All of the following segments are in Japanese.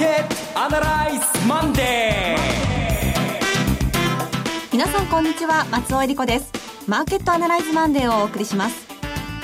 ケットアナライズマンデー。皆さんこんにちは松尾英里子です。マーケットアナライズマンデーをお送りします。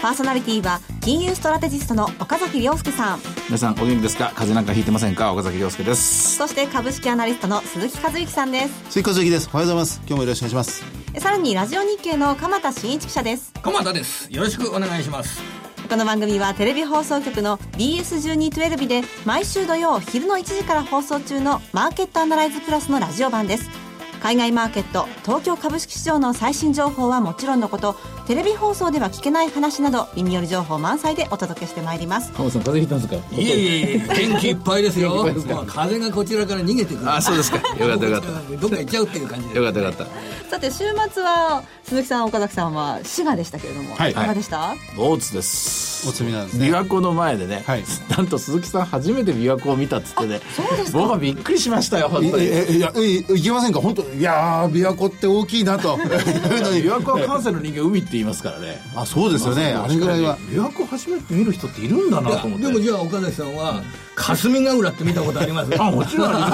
パーソナリティは金融ストラテジストの岡崎良介さん。皆さんお元気ですか？風邪なんかひいてませんか？岡崎良介です。そして株式アナリストの鈴木一之さんです。鈴木一之です。おはようございます。今日もよろしくお願いします。さらにラジオ日経の鎌田伸一記者です。鎌田です。よろしくお願いしますこの番組はテレビ放送局の BS1212 で毎週土曜昼の1時から放送中のマーケットアナライズプラスのラジオ版です。海外マーケット東京株式市場の最新情報はもちろんのことテレビ放送では聞けない話など耳寄り情報満載でお届けしてまいります。浜さん風邪ひいたんですか？いえいえいえ元気いっぱいですよ。風がこちらから逃げてくる。あそうですか。よかったよかった。どっか行っちゃうっていう感じよかったよかった。さて週末は鈴木さん岡崎さんは滋賀でしたけれども、はい、いかがでした、はい、大津です。大津なんですね。琵琶湖の前でね、はい、なんと鈴木さん初めて琵琶湖を見たっつってね。そうです僕はびっくりしましたよ本当に。いやいけませんか？本当いや琵琶湖って大きいなと。琵琶湖は関西の人間海って言いますからね。あそうですよね。あれぐらいは。琵琶湖初めて見る人っているんだなと思って。でもじゃあ岡崎さんは、霞ヶ浦って見たことあります？あもちろんあ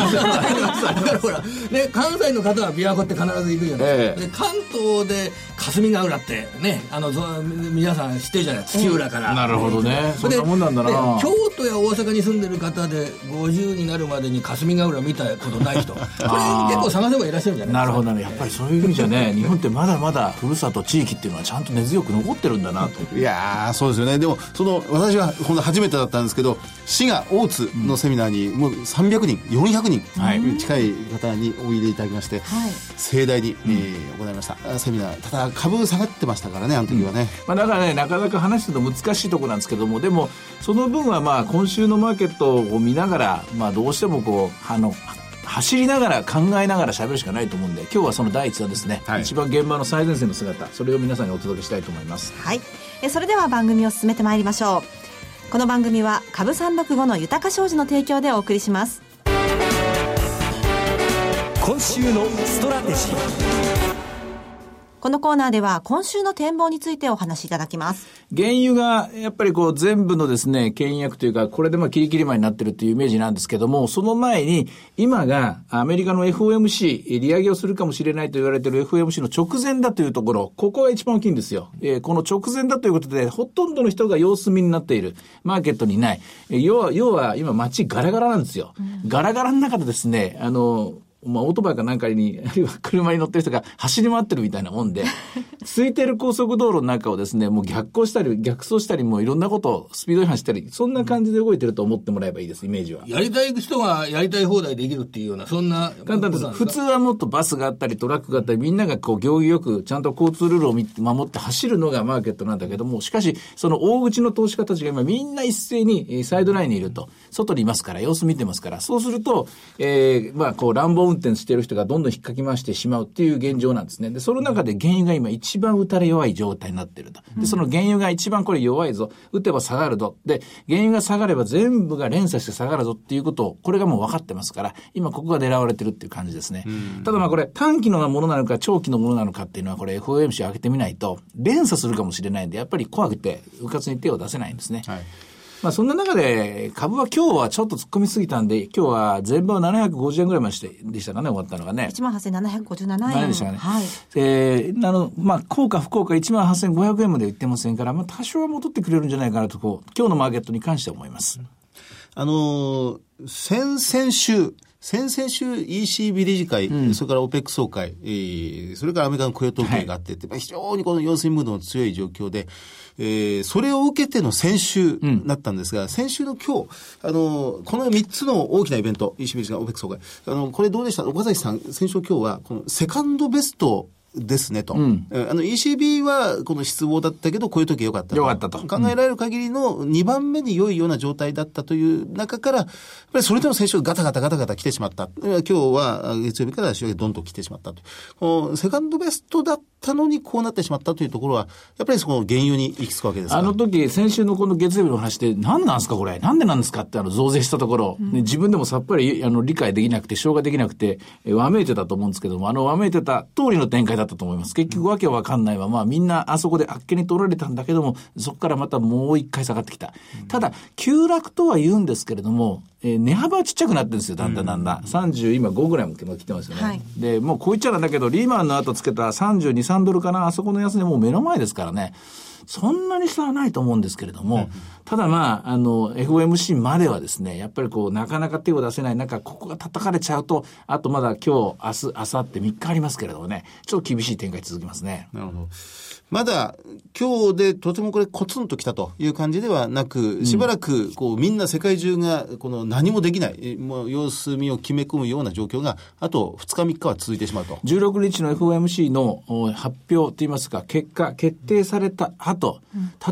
ります。だからほら、ね、関西の方は琵琶湖って必ず行くじゃないです。か、で関東で霞ヶ浦ってねあの皆さん知ってるじゃない土浦から、なるほどねそんなもんなんだな京都や大阪に住んでる方で50になるまでに霞ヶ浦見たことない人これ結構探せばいらっしゃるんじゃないなるほどねやっぱりそういう意味じゃね日本ってまだまだふるさと地域っていうのはちゃんと根強く残ってるんだなといやそうです。よねでもその私はほん初めてだったんです。けど滋賀大津のセミナーにもう300人400人近い方においでいただきまして、はい、盛大に、えー、行いました。セミナーただ株下がってましたからねあの時はね、まあ、だからねなかなか話すると難しいところなんですけどもでもその分はまあ今週のマーケットを見ながら、まあ、どうしてもこうあの走りながら考えながら喋るしかないと思うんで今日はその第一弾ですね、はい、一番現場の最前線の姿それを皆さんにお届けしたいと思います。はい。えそれでは番組を進めてまいりましょうこの番組は株三六五の豊か商事の提供でお送りします。今週のストラテジー。このコーナーでは今週の展望についてお話しいただきます。原油がやっぱりこう全部のですね、倹約というか、これでまあキリキリ前になってるっていうイメージなんですけども、その前に今がアメリカの FOMC、利上げをするかもしれないと言われている FOMC の直前だというところ、ここが一番大きいんですよ。えー、この直前だということで、ほとんどの人が様子見になっている。マーケットにない。要は、要は今街ガラガラなんですよ。うん、ガラガラの中でですね、あの、まあ、オートバイかなんかに、あるいは車に乗ってる人が走り回ってるみたいなもんで、空いてる高速道路の中をですね、もう逆行したり、逆走したり、もういろんなことをスピード違反したり、そんな感じで動いてると思ってもらえばいいです、イメージは。やりたい人がやりたい放題できるっていうような、そんな。簡単です。普通はもっとバスがあったり、トラックがあったり、みんながこう、行儀よく、ちゃんと交通ルールを守って走るのがマーケットなんだけども、しかし、その大口の投資家たちが今みんな一斉にサイドラインにいると。外にいますから、様子見てますから、そうすると、えー、まあ、こう、乱暴運転してる人がどんどん引っかき回してしまうっていう現状なんですね。で、その中で原油が今一番打たれ弱い状態になってると。で、その原油が一番これ弱いぞ。打てば下がるぞ。で、原油が下がれば全部が連鎖して下がるぞっていうことを、これがもう分かってますから、今ここが狙われてるっていう感じですね。ただまあこれ短期のものなのか長期のものなのかっていうのはこれ FOMC を上げてみないと、連鎖するかもしれないんで、やっぱり怖くて、うかつに手を出せないんですね。はいまあそんな中で、株は今日はちょっと突っ込みすぎたんで、今日は全部は750円ぐらいまででしたかね、終わったのがね。18,757円。でしたかね。はい。えー、あの、まあ、効果不効果18,500円まで言ってませんから、まあ多少は戻ってくれるんじゃないかなと、こう、今日のマーケットに関して思います。あのー、先々週、先々週 ECB 理事会、うん、それから OPEC 総会、えー、それからアメリカの雇用統計があって、はい、非常にこの様子見ムードの強い状況で、えー、それを受けての先週だったんですが、うん、先週の今日、あの、この3つの大きなイベント、ECB 理事会、OPEC 総会、あの、これどうでした？岡崎さん、先週今日は、このセカンドベストですねと。うん、あの ECB はこの失望だったけど、こういう時良かった良かったと。考えられる限りの2番目に良いような状態だったという中から、やっぱりそれでも先週ガタガタガタガタ来てしまった。今日は月曜日から週明けどんと来てしまったと。このセカンドベストだったのにこうなってしまったというところは、やっぱりその原油に行き着くわけですあの時、先週のこの月曜日の話で、何なんですかこれ？なんでなんですかってあの増税したところ、うん、自分でもさっぱりあの理解できなくて、消化できなくて、わめいてたと思うんですけども、あのわめいてた通りの展開だだったと思います。結局わけわかんないまま、みんなあそこであっけに取られたんだけども、そこからまたもう一回下がってきた。ただ、急落とは言うんですけれども、えー、値幅はちっちゃくなってるんですよ、だんだんだんだん。30今5ぐらいも来てますよね。はい、で、もうこう言っちゃなんだけど、リーマンの後つけた32、3ドルかな、あそこの安値もう目の前ですからね。そんなに差はないと思うんですけれども、うん、ただまあ、あの、FOMC まではですね、やっぱりこう、なかなか手を出せない中、ここが叩かれちゃうと、あとまだ今日、明日、明後日3日ありますけれどもね、ちょっと厳しい展開続きますね。なるほど。まだ今日でとてもこれコツンときたという感じではなく、しばらくこうみんな世界中がこの何もできない、もう様子見を決め込むような状況が、あと2日3日は続いてしまうと。16日の FOMC の発表といいますか、結果、決定された後、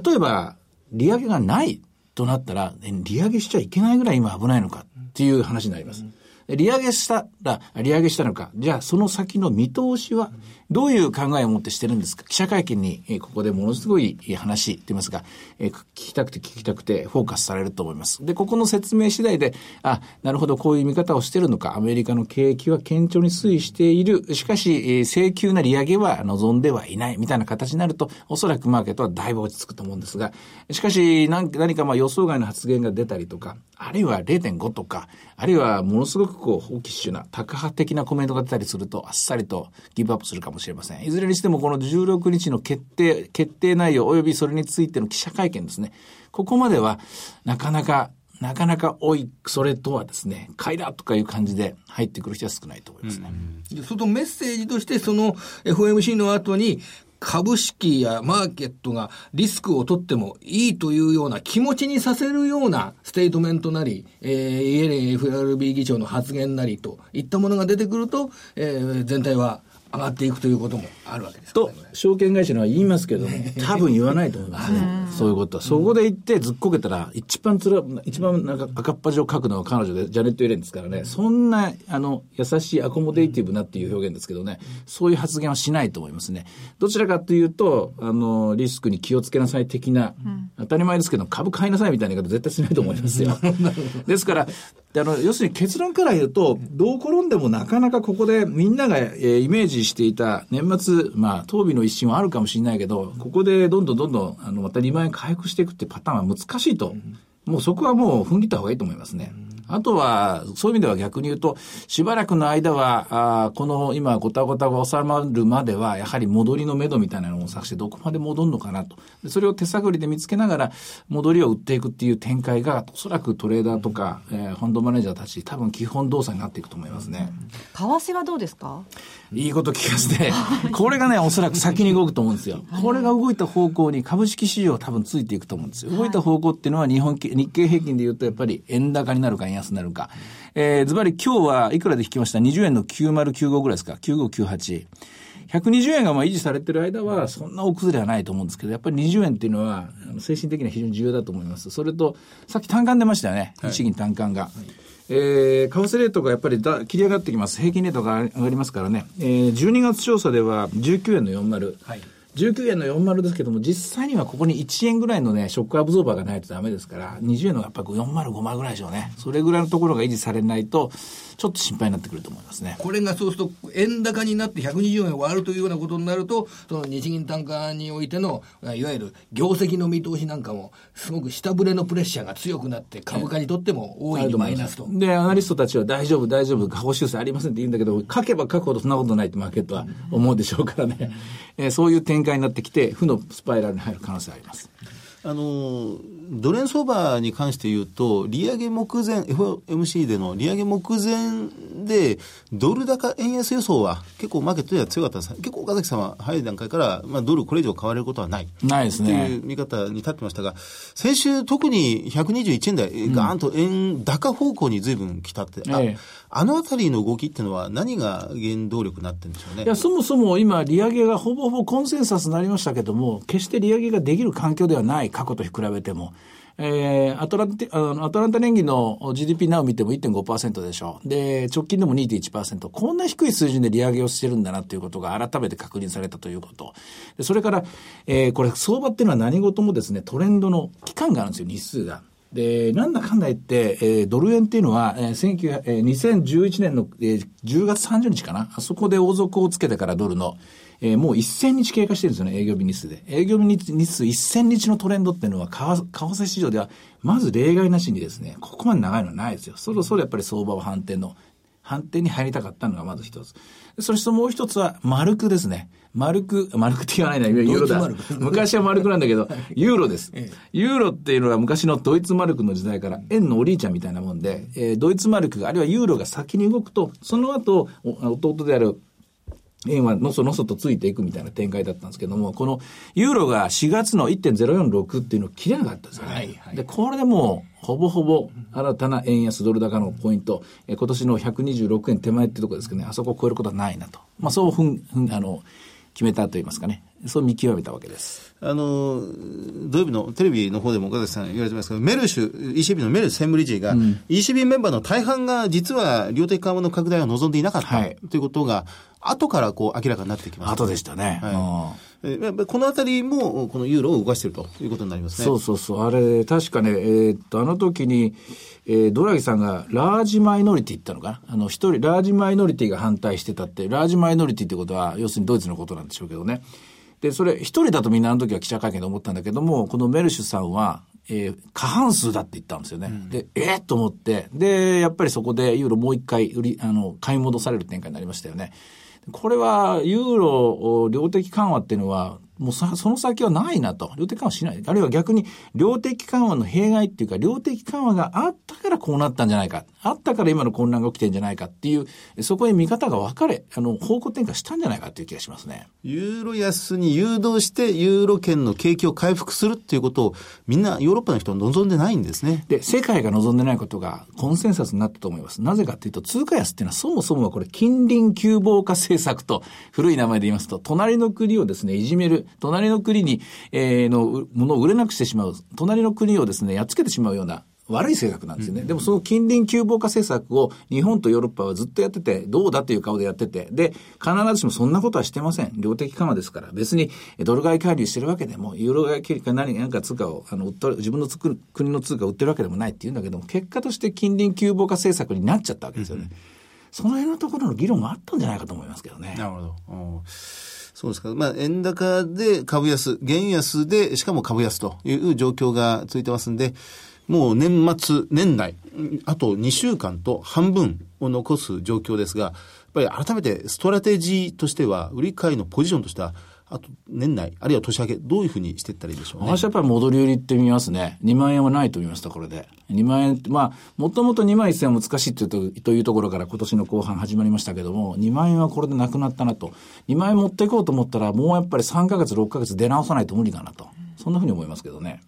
例えば利上げがないとなったら、利上げしちゃいけないぐらい今危ないのかっていう話になります。利上げしたら、利上げしたのか、じゃあその先の見通しは、どういう考えを持ってしてるんですか？記者会見に、えここでものすごい話って言いますか、え聞きたくて聞きたくてフォーカスされると思います。で、ここの説明次第で、あ、なるほど、こういう見方をしてるのか、アメリカの景気は堅調に推移している、しかし、え請求な利上げは望んではいない、みたいな形になると、おそらくマーケットはだいぶ落ち着くと思うんですが、しかし、何かまあ予想外の発言が出たりとか、あるいは0.5とか、あるいはものすごくこう、ホーキッシュな、タカ派的なコメントが出たりすると、あっさりとギブアップするかもしれません。いずれにしてもこの16日の決定、決定内容及びそれについての記者会見ですね。ここまでは、なかなかなかなか多い、それとはですね、買いだとかいう感じで入ってくる人は少ないと思いますね。うん、そのメッセージとして、その FMC の後に、株式やマーケットがリスクを取ってもいいというような気持ちにさせるようなステートメントなり、えー、イエレン FRB 議長の発言なりといったものが出てくると、えー、全体は上がっていくということもあるわけですと、証券会社のは言いますけども、多分言わないと思いますね。そういうことは。そこで言ってずっこけたら、一番つら、一番なんか赤っ端を書くのは彼女で、ジャネット・エレンですからね、そんな、あの、優しいアコモデイティブなっていう表現ですけどね、そういう発言はしないと思いますね。どちらかというと、あの、リスクに気をつけなさい的な、当たり前ですけど、株買いなさいみたいな言い方絶対しないと思いますよ。ですから、あの、要するに結論から言うと、どう転んでもなかなかここでみんなが、えー、イメージしていた年末、まあ、当備の一心はあるかもしれないけど、ここでどんどんどんどん、あの、また2万円回復していくってパターンは難しいと。もうそこはもう踏ん切った方がいいと思いますね。あとは、そういう意味では逆に言うと、しばらくの間は、あこの今、ごたごたが収まるまでは、やはり戻りのめどみたいなのを探して、どこまで戻るのかなと。それを手探りで見つけながら、戻りを売っていくっていう展開が、おそらくトレーダーとか、えー、ファンドマネージャーたち、多分基本動作になっていくと思いますね。為替はどうですか？いいこと聞かせて、これがね、おそらく先に動くと思うんですよ。これが動いた方向に株式市場は多分ついていくと思うんですよ。動いた方向っていうのは日本、日経平均で言うとやっぱり円高になるか円安になるか。えー、ズバリ今日はいくらで引きました ?20 円の9095ぐらいですか ?9598。120円がまあ維持されてる間は、そんな大崩れはないと思うんですけど、やっぱり20円っていうのは、精神的には非常に重要だと思います。それと、さっき単価出ましたよね。日銀単価が。はいえー、為替レートがやっぱりだ切り上がってきます。平均レートが上がりますからね。えー、12月調査では19円の40。はい19円の40ですけども、実際にはここに1円ぐらいのね、ショックアブゾーバーがないとダメですから、20円のやっぱ405ぐらいでしょうね。それぐらいのところが維持されないと、ちょっと心配になってくると思いますね。これがそうすると、円高になって120円を割るというようなことになると、その日銀単価においての、いわゆる業績の見通しなんかも、すごく下振れのプレッシャーが強くなって、株価にとっても大いにマイナスと。で、アナリストたちは大丈夫、大丈夫、下方修正ありませんって言うんだけど、書けば書くほどそんなことないってマーケットは思うでしょうからね。えー、そういう展開になってきて、負のスパイラルに入る可能性あります。あのドル円相場に関して言うと、利上げ目前、FOMC での利上げ目前で、ドル高円安予想は結構マーケットでは強かったです。結構岡崎さんは早い段階から、まあ、ドルこれ以上買われることはない。ないですね。という見方に立ってましたが、先週特に121円台、ガーンと円高方向に随分来たって、ええ、あのあたりの動きっていうのは何が原動力になってるんでしょうね？いや、そもそも今、利上げがほぼほぼコンセンサスになりましたけども、決して利上げができる環境ではない、過去と比べても。えー、アトランテ、あの、アトランタ年金の GDP なを見ても1.5%でしょう。で、直近でも2.1%。こんな低い水準で利上げをしてるんだなということが改めて確認されたということ。でそれから、えー、これ、相場っていうのは何事もですね、トレンドの期間があるんですよ、日数が。で、なんだかんだ言って、えー、ドル円っていうのは、えー、えー、2011年の、えー、10月30日かな？あそこで王族をつけてからドルの、えーもう1000日経過してるんですよね、営業日日数で。営業日日数1000日のトレンドっていうのは、為替為替市場では、まず例外なしにですね、ここまで長いのはないですよ。そろそろやっぱり相場は反転の、反転に入りたかったのがまず一つ。そしてもう一つは、丸くですね。丸く、丸くって言わないな、ユーロだ昔は丸くなんだけど、ユーロです。ユーロっていうのは昔のドイツマルクの時代から円のお兄ちゃんみたいなもんで、えードイツマルクが、あるいはユーロが先に動くと、その後、お弟である円はのそのそとついていくみたいな展開だったんですけども、このユーロが4月の1.046っていうのを切れなかったんですよね。はいはいで、これでもう、ほぼほぼ新たな円安ドル高のポイント、えー今年の126円手前ってところですけどね、あそこを超えることはないなと。まあそうふん、ふん、あの、決めたと言いますかね。そう見極めたわけです。あの、土曜日のテレビの方でも岡崎さん言われてますけど、メルシュ、ECB のメルシュ専務理事が、ECB メンバーの大半が実は量的緩和の拡大を望んでいなかった、はいということが、後からこう明らかになってきました。後でしたね。はいうんえやっぱりこのあたりも、このユーロを動かしているということになりますね。そうそうそう。あれ、確かね、えーっと、あの時に、えードラギさんがラージマイノリティって言ったのかな？あの、一人、ラージマイノリティが反対してたって、ラージマイノリティってことは、要するにドイツのことなんでしょうけどね。で、それ、一人だとみんなあの時は記者会見で思ったんだけども、このメルシュさんは、えー過半数だって言ったんですよね。で、えー、と思って、で、やっぱりそこでユーロもう一回売り、あの、買い戻される展開になりましたよね。これは、ユーロ、量的緩和っていうのは、もうさ、その先はないなと。量的緩和しない。あるいは逆に、量的緩和の弊害っていうか、量的緩和があったからこうなったんじゃないか。あったから今の混乱が起きてんじゃないかっていう、そこに見方が分かれ、あの、方向転換したんじゃないかっていう気がしますね。ユーロ安に誘導して、ユーロ圏の景気を回復するっていうことを、みんなヨーロッパの人は望んでないんですね。で、世界が望んでないことがコンセンサスになったと思います。なぜかっていうと、通貨安っていうのはそもそもはこれ、近隣急防化政策と、古い名前で言いますと、隣の国をですね、いじめる、隣の国に、えーのうものを売れなくしてしまう、隣の国をですね、やっつけてしまうような、悪い政策なんですよね。でもその近隣急防化政策を日本とヨーロッパはずっとやってて、どうだという顔でやってて、で、必ずしもそんなことはしてません。量的緩和ですから。別にドル買い介入してるわけでも、ユーロ買い介入か何なんか通貨を、あの、売っとる自分の国の通貨を売ってるわけでもないっていうんだけども、結果として近隣急防化政策になっちゃったわけですよね。その辺のところの議論があったんじゃないかと思いますけどね。なるほど。そうですか。まあ、円高で株安、原安で、しかも株安という状況が続いてますんで、もう年末、年内、あと2週間と半分を残す状況ですが、やっぱり改めてストラテジーとしては、売り買いのポジションとしては、あと年内、あるいは年明け、どういうふうにしていったらいいでしょうね？私はやっぱり戻り売りってみますね。2万円はないと見ました、これで。2万円って、まあ、もともと2万1000円は難しいというとというところから今年の後半始まりましたけども、2万円はこれでなくなったなと。2万円持っていこうと思ったら、もうやっぱり3ヶ月、6ヶ月出直さないと無理だなと。そんなふうに思いますけどね。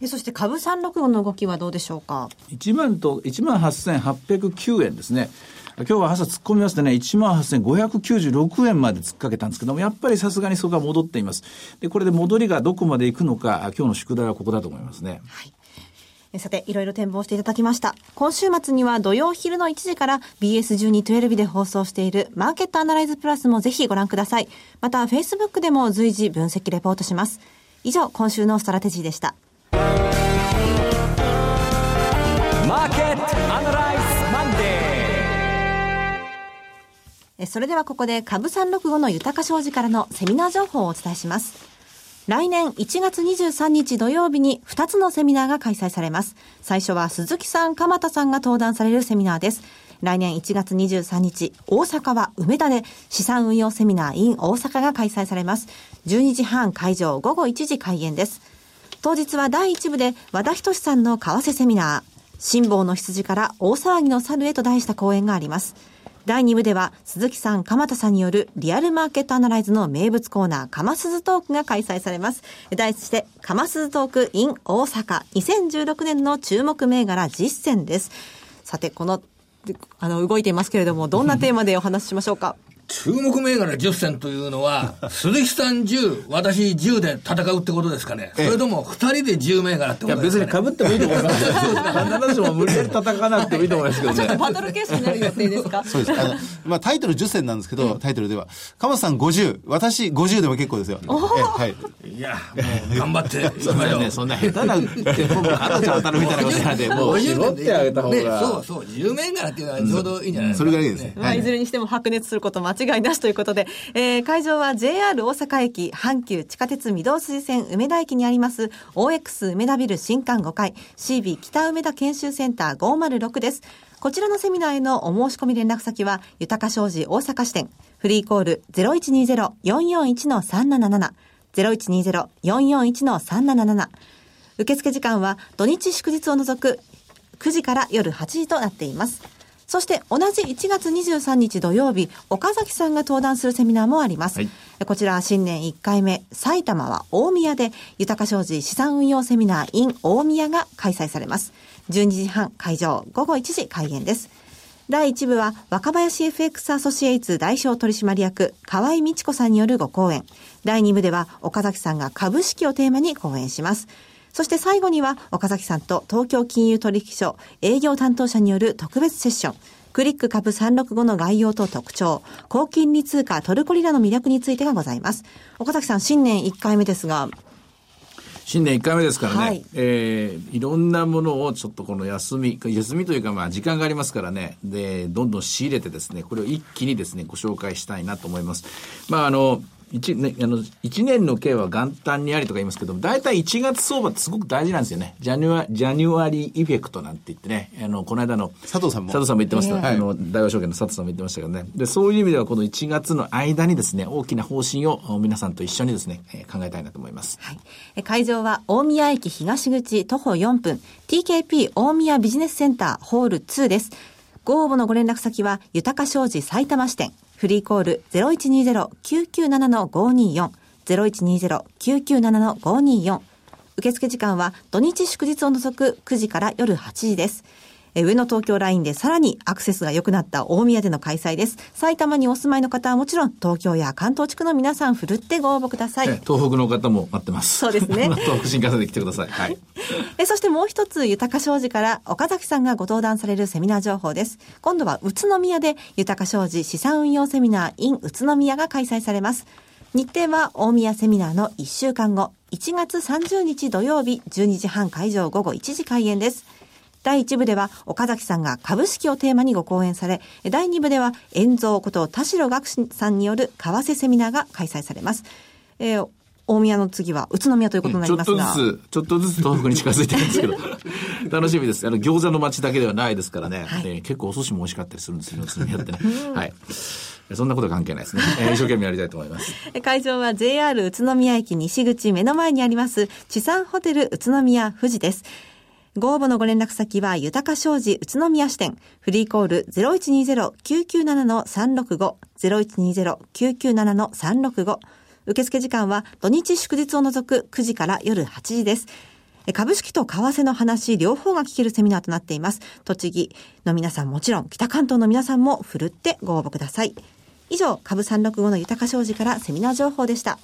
えそして株365の動きはどうでしょうか？1万と、1万8809円ですね。今日は朝突っ込みますとね、1万8596円まで突っかけたんですけども、やっぱりさすがにそこは戻っています。で、これで戻りがどこまで行くのか、今日の宿題はここだと思いますね。えさて、いろいろ展望していただきました。今週末には土曜昼の1時から BS1212 で放送しているマーケットアナライズプラスもぜひご覧ください。また、Facebook でも随時分析レポートします。以上、今週のストラテジーでした。それではここで株365の豊か商事からのセミナー情報をお伝えします。来年1月23日土曜日に2つのセミナーが開催されます。最初は鈴木さん、鎌田さんが登壇されるセミナーです。来年1月23日、大阪は梅田で資産運用セミナー in 大阪が開催されます。12時半会場、午後1時開演です。当日は第1部で和田仁さんの為替セミナー、辛抱の羊から大騒ぎの猿へと題した講演があります。第2部では鈴木さん、鎌田さんによるリアルマーケットアナライズの名物コーナー、かますずトークが開催されます。題して、かますずトーク in 大阪2016年の注目銘柄実践です。さて、この、あの、動いていますけれども、どんなテーマでお話ししましょうか？注目銘柄10選というのは、鈴木さん10、私10で戦うってことですかね。それとも2人で10銘柄っていや、ことですかね。別に被ってもいいと思いますよ。必ずしも無理やり叩かなくてもいいと思いますけどね。バトル形式になる予定ですか？そうです。あの、まあ、タイトル10選なんですけど、タイトルでは、鎌田さん50、私50でも結構ですよ。えはい。いや、もう頑張っていきそんましょう。なね、そんな下手な、僕、彼女当たるみたいなことなんで、もう絞ってあげた方ね、が。そうそう、自由銘柄っていうのはちょうどいいんじゃないですか。それがいいですね。まあ、いずれにしても白熱すること間違いなしということで、えー会場は JR 大阪駅阪急地下鉄御堂筋線梅田駅にあります OX 梅田ビル新館5階 CB 北梅田研修センター506です。こちらのセミナーへのお申し込み連絡先は、豊か商事大阪支店、フリーコール0120-441-377、0120-441-377、受付時間は土日祝日を除く9時から夜8時となっています。そして同じ1月23日土曜日、岡崎さんが登壇するセミナーもあります。はいこちらは新年1回目、埼玉は大宮で、豊か商事資産運用セミナー in 大宮が開催されます。12時半会場、午後1時開演です。第1部は若林 FX アソシエイツ代表取締役河合美智子さんによるご講演。第2部では岡崎さんが株式をテーマに講演します。そして最後には岡崎さんと東京金融取引所営業担当者による特別セッション。クリック株365の概要と特徴、高金利通貨トルコリラの魅力についてがございます。岡崎さん、新年1回目ですが、新年1回目ですからね、はいえーいろんなものをちょっとこの休み、休みというかまあ時間がありますからね、で、どんどん仕入れてですね、これを一気にですね、ご紹介したいなと思います。まああの、一ね、あの一年の計は元旦にありとか言いますけども、大体1月相場ってすごく大事なんですよね。ジャニュア、ジャニュアリーイフェクトなんて言ってね、あの、この間の、佐藤さんも佐藤さんも言ってました。ええあの、大和証券の佐藤さんも言ってましたけどね。で、そういう意味ではこの1月の間にですね、大きな方針を皆さんと一緒にですね、えー考えたいなと思います。はい。え会場は大宮駅東口徒歩4分 TKP 大宮ビジネスセンターホール2です。ご応募のご連絡先は豊か商事埼玉支店フリーコール0120-997-524 0120-997-524受付時間は土日祝日を除く9時から夜8時です。え上野東京ラインでさらにアクセスが良くなった大宮での開催です。埼玉にお住まいの方はもちろん東京や関東地区の皆さんふるってご応募ください。え東北の方も待ってます。そうですね 東北新幹線で来てください。はい。えそしてもう一つ、豊か商事から岡崎さんがご登壇されるセミナー情報です。今度は宇都宮で豊か商事資産運用セミナー in 宇都宮が開催されます。日程は大宮セミナーの1週間後、1月30日土曜日12時半会場午後1時開演です。第1部では岡崎さんが株式をテーマにご講演され、第2部では遠蔵こと田代学さんによる為替セミナーが開催されます。えー大宮の次は宇都宮ということになちょっとりますが。ずつ、ちょっとずつ東北に近づいてるんですけど、楽しみです。あの、餃子の街だけではないですからね。はいえー結構お寿司も美味しかったりするんですよ、宇都宮ってね。はい。そんなことは関係ないですね。えー一生懸命やりたいと思います。会場は JR 宇都宮駅西口目の前にあります、地産ホテル宇都宮富士です。ご応募のご連絡先は、豊か商事宇都宮支店、フリーコール0120-997-365、0120-997-365。受付時間は土日祝日を除く9時から夜8時です。株式と為替の話、両方が聞けるセミナーとなっています。栃木の皆さんもちろん、北関東の皆さんもふるってご応募ください。以上、株365の豊か商事からセミナー情報でした。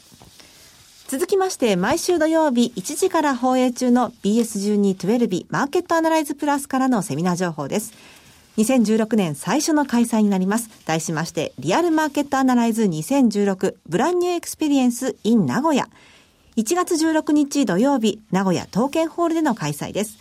続きまして、毎週土曜日1時から放映中の BS1212 マーケットアナライズプラスからのセミナー情報です。2016年最初の開催になります。題しまして、リアルマーケットアナライズ2016ブランニューエクスペリエンス in 名古屋。1月16日土曜日、名古屋東建ホールでの開催です。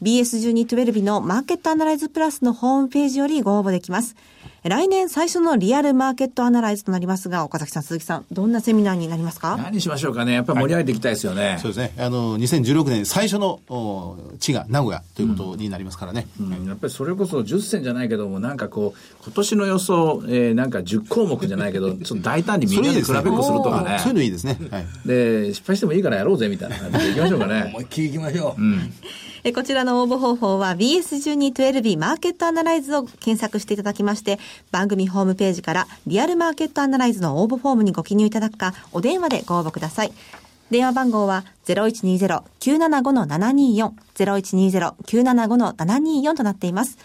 BS1212 のマーケットアナライズプラスのホームページよりご応募できます。来年最初のリアルマーケットアナライズとなりますが、岡崎さん、鈴木さん、どんなセミナーになりますか？何しましょうかね。やっぱり盛り上げていきたいですよね。そうですね。あの、2016年最初のお地が名古屋ということになりますからね。うんやっぱりそれこそ10選じゃないけども、なんかこう、今年の予想、えーなんか10項目じゃないけど、ちょっと大胆にみんなで比べっこするとかね。そういうのいいですね。はい。で、失敗してもいいからやろうぜみたいな感じでいきましょうかね 思。いっきり行きましょう。えこちらの応募方法は BS1212 マーケットアナライズを検索していただきまして、番組ホームページからリアルマーケットアナライズの応募フォームにご記入いただくか、お電話でご応募ください。電話番号は0120-975-724、0120-975-724となっています。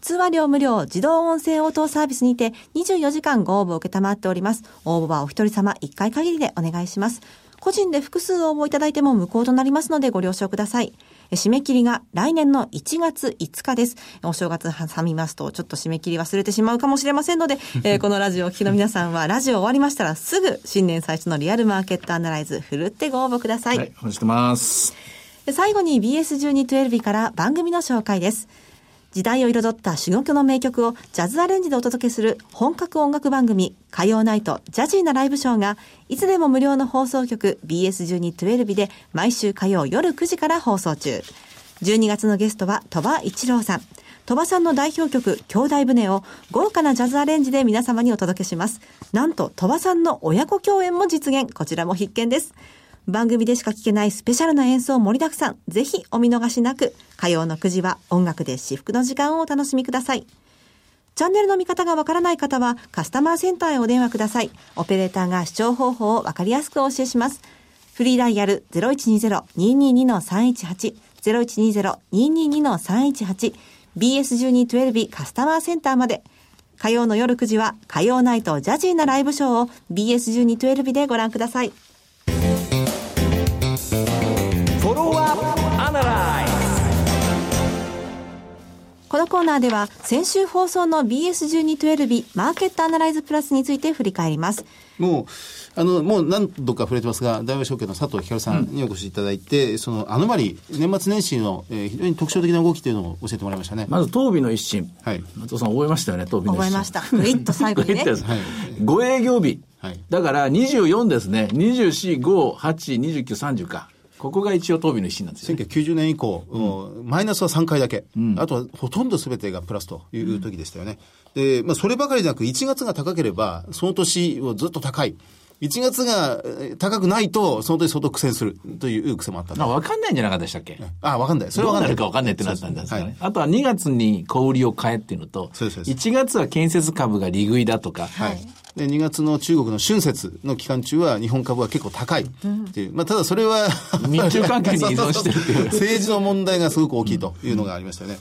通話料無料自動音声応答サービスにて24時間ご応募を受けたまっております。応募はお一人様1回限りでお願いします。個人で複数応募いただいても無効となりますのでご了承ください。締め切りが来年の1月5日です。お正月挟みますと、ちょっと締め切り忘れてしまうかもしれませんので、えー、このラジオをお聞きの皆さんは、ラジオ終わりましたらすぐ新年最初のリアルマーケットアナライズ、ふるってご応募ください。はい、お待ちしてます。最後に BS1212 日から番組の紹介です。時代を彩った珠玉の名曲をジャズアレンジでお届けする本格音楽番組火曜ナイトジャジーなライブショーがいつでも無料の放送局 BS1212 で毎週火曜夜9時から放送中。12月のゲストは鳥羽一郎さん。鳥羽さんの代表曲、兄弟船を豪華なジャズアレンジで皆様にお届けします。なんと鳥羽さんの親子共演も実現。こちらも必見です。番組でしか聴けないスペシャルな演奏盛りだくさん。ぜひお見逃しなく、火曜の9時は音楽で至福の時間をお楽しみください。チャンネルの見方がわからない方は、カスタマーセンターへお電話ください。オペレーターが視聴方法をわかりやすくお教えします。フリーダイヤル0120-222-318、0120-222-318、BS1212 カスタマーセンターまで。火曜の夜9時は火曜ナイトジャジーなライブショーを BS1212 でご覧ください。このコーナーでは先週放送の BS1212 日マーケットアナライズプラスについて振り返ります。もう、あの、もう何度か触れてますが、大和証券の佐藤ひかるさんにお越しいただいて、うん、そのアノマリ年末年始の、えー、非常に特徴的な動きというのを教えてもらいましたね。まず、東美の一新。はい。松尾さん覚えましたよね、東美の一新。覚えました。グイッと最後にね。はい。5営業日。はい。だから24ですね。24、5、8、29、30か。ここが一応東美の一心なんですよ、ね、1990年以降、うん、マイナスは3回だけ、うん、あとはほとんどすべてがプラスという時でしたよね。で、まあ、そればかりじゃなく、1月が高ければ、その年をずっと高い。1月が高くないと、その時相当苦戦するという癖もあったあ、わかんないんじゃなかったでしたっけ？あ、わかんない。それわかんない。どうなるかわかんないってなったんですかね。はい、あとは2月に小売りを変えっていうのと、そうです1月は建設株が利食いだとか、はい。で、2月の中国の春節の期間中は日本株は結構高いっていう。まあ、ただそれは日中関係に依存してるってい う。政治の問題がすごく大きいというのがありましたよね。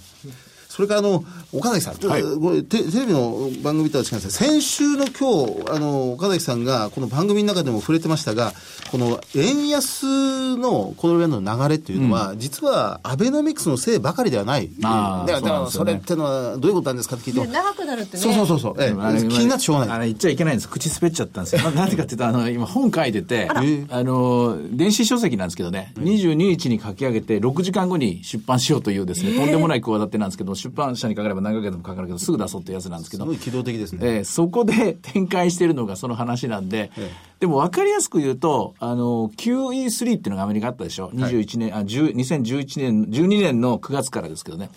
それからあの、岡崎さん、はい、テテレビの番組とは違うんです先週の今日、あの、岡崎さんがこの番組の中でも触れてましたが、この円安のこのの流れというのは、うん、実はアベノミクスのせいばかりではない。あだから、それってのはどういうことなんですかって聞いて、長くなるってね。そうそうそうそう。ええ、気になってしょうがない。あれ言っちゃいけないんです。口滑っちゃったんですよ。なぜかっていうと、あの、今本書いてて、あの、電子書籍なんですけどね、22日に書き上げて、6時間後に出版しようというですね、とんでもない企てなんですけど、出版社にかかれば何ヶ月もかかるけど、すぐ出そうってやつなんですけど。すごい機動的ですね。えー、そこで展開しているのがその話なんで、ええ、でも分かりやすく言うと、あの、QE3 っていうのがアメリカあったでしょ？21年、はい、あ、2011年、12年の9月からですけどね。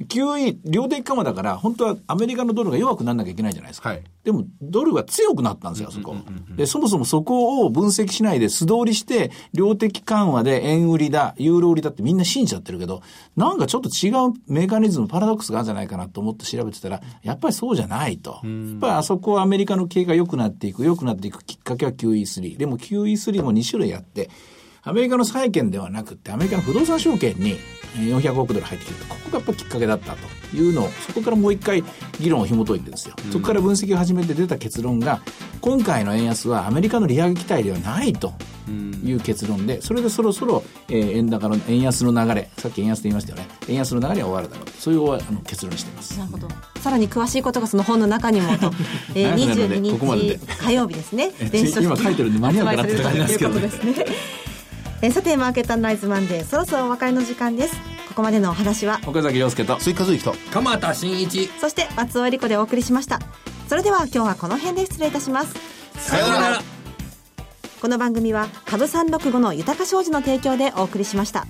QE、量的緩和だから、本当はアメリカのドルが弱くならなきゃいけないじゃないですか。はい、でも、ドルが強くなったんですよ、そこ。で、そもそもそこを分析しないで素通りして、量的緩和で円売りだ、ユーロ売りだってみんな信じちゃってるけど、なんかちょっと違うメカニズム、パラドックスがあるんじゃないかなと思って調べてたら、やっぱりそうじゃないと。やっぱりあそこはアメリカの経営が良くなっていく、良くなっていくきっかけは QE3。でも QE3 も2種類あって、アメリカの債券ではなくて、アメリカの不動産証券に400億ドル入ってきてここがやっぱきっかけだったというのを、そこからもう一回議論を紐解いてですよ。そこから分析を始めて出た結論が、今回の円安はアメリカの利上げ期待ではないという結論で、それでそろそろ、えー、円高の円安の流れ、さっき円安と言いましたよね、円安の流れは終わるだろうそういうあの結論にしています。なるほど。さらに詳しいことがその本の中にもと、えー、22日火曜日ですね。今書いてるんで間に合うかなって感じますけどね。えさてマーケットアナライズマンデーそろそろお別れの時間です。ここまでのお話は岡崎亮介と追加随と鎌田新一。そして松尾恵理子でお送りしました。それでは今日はこの辺で失礼いたします。さようなら。この番組は株三六五の豊か商事の提供でお送りしました。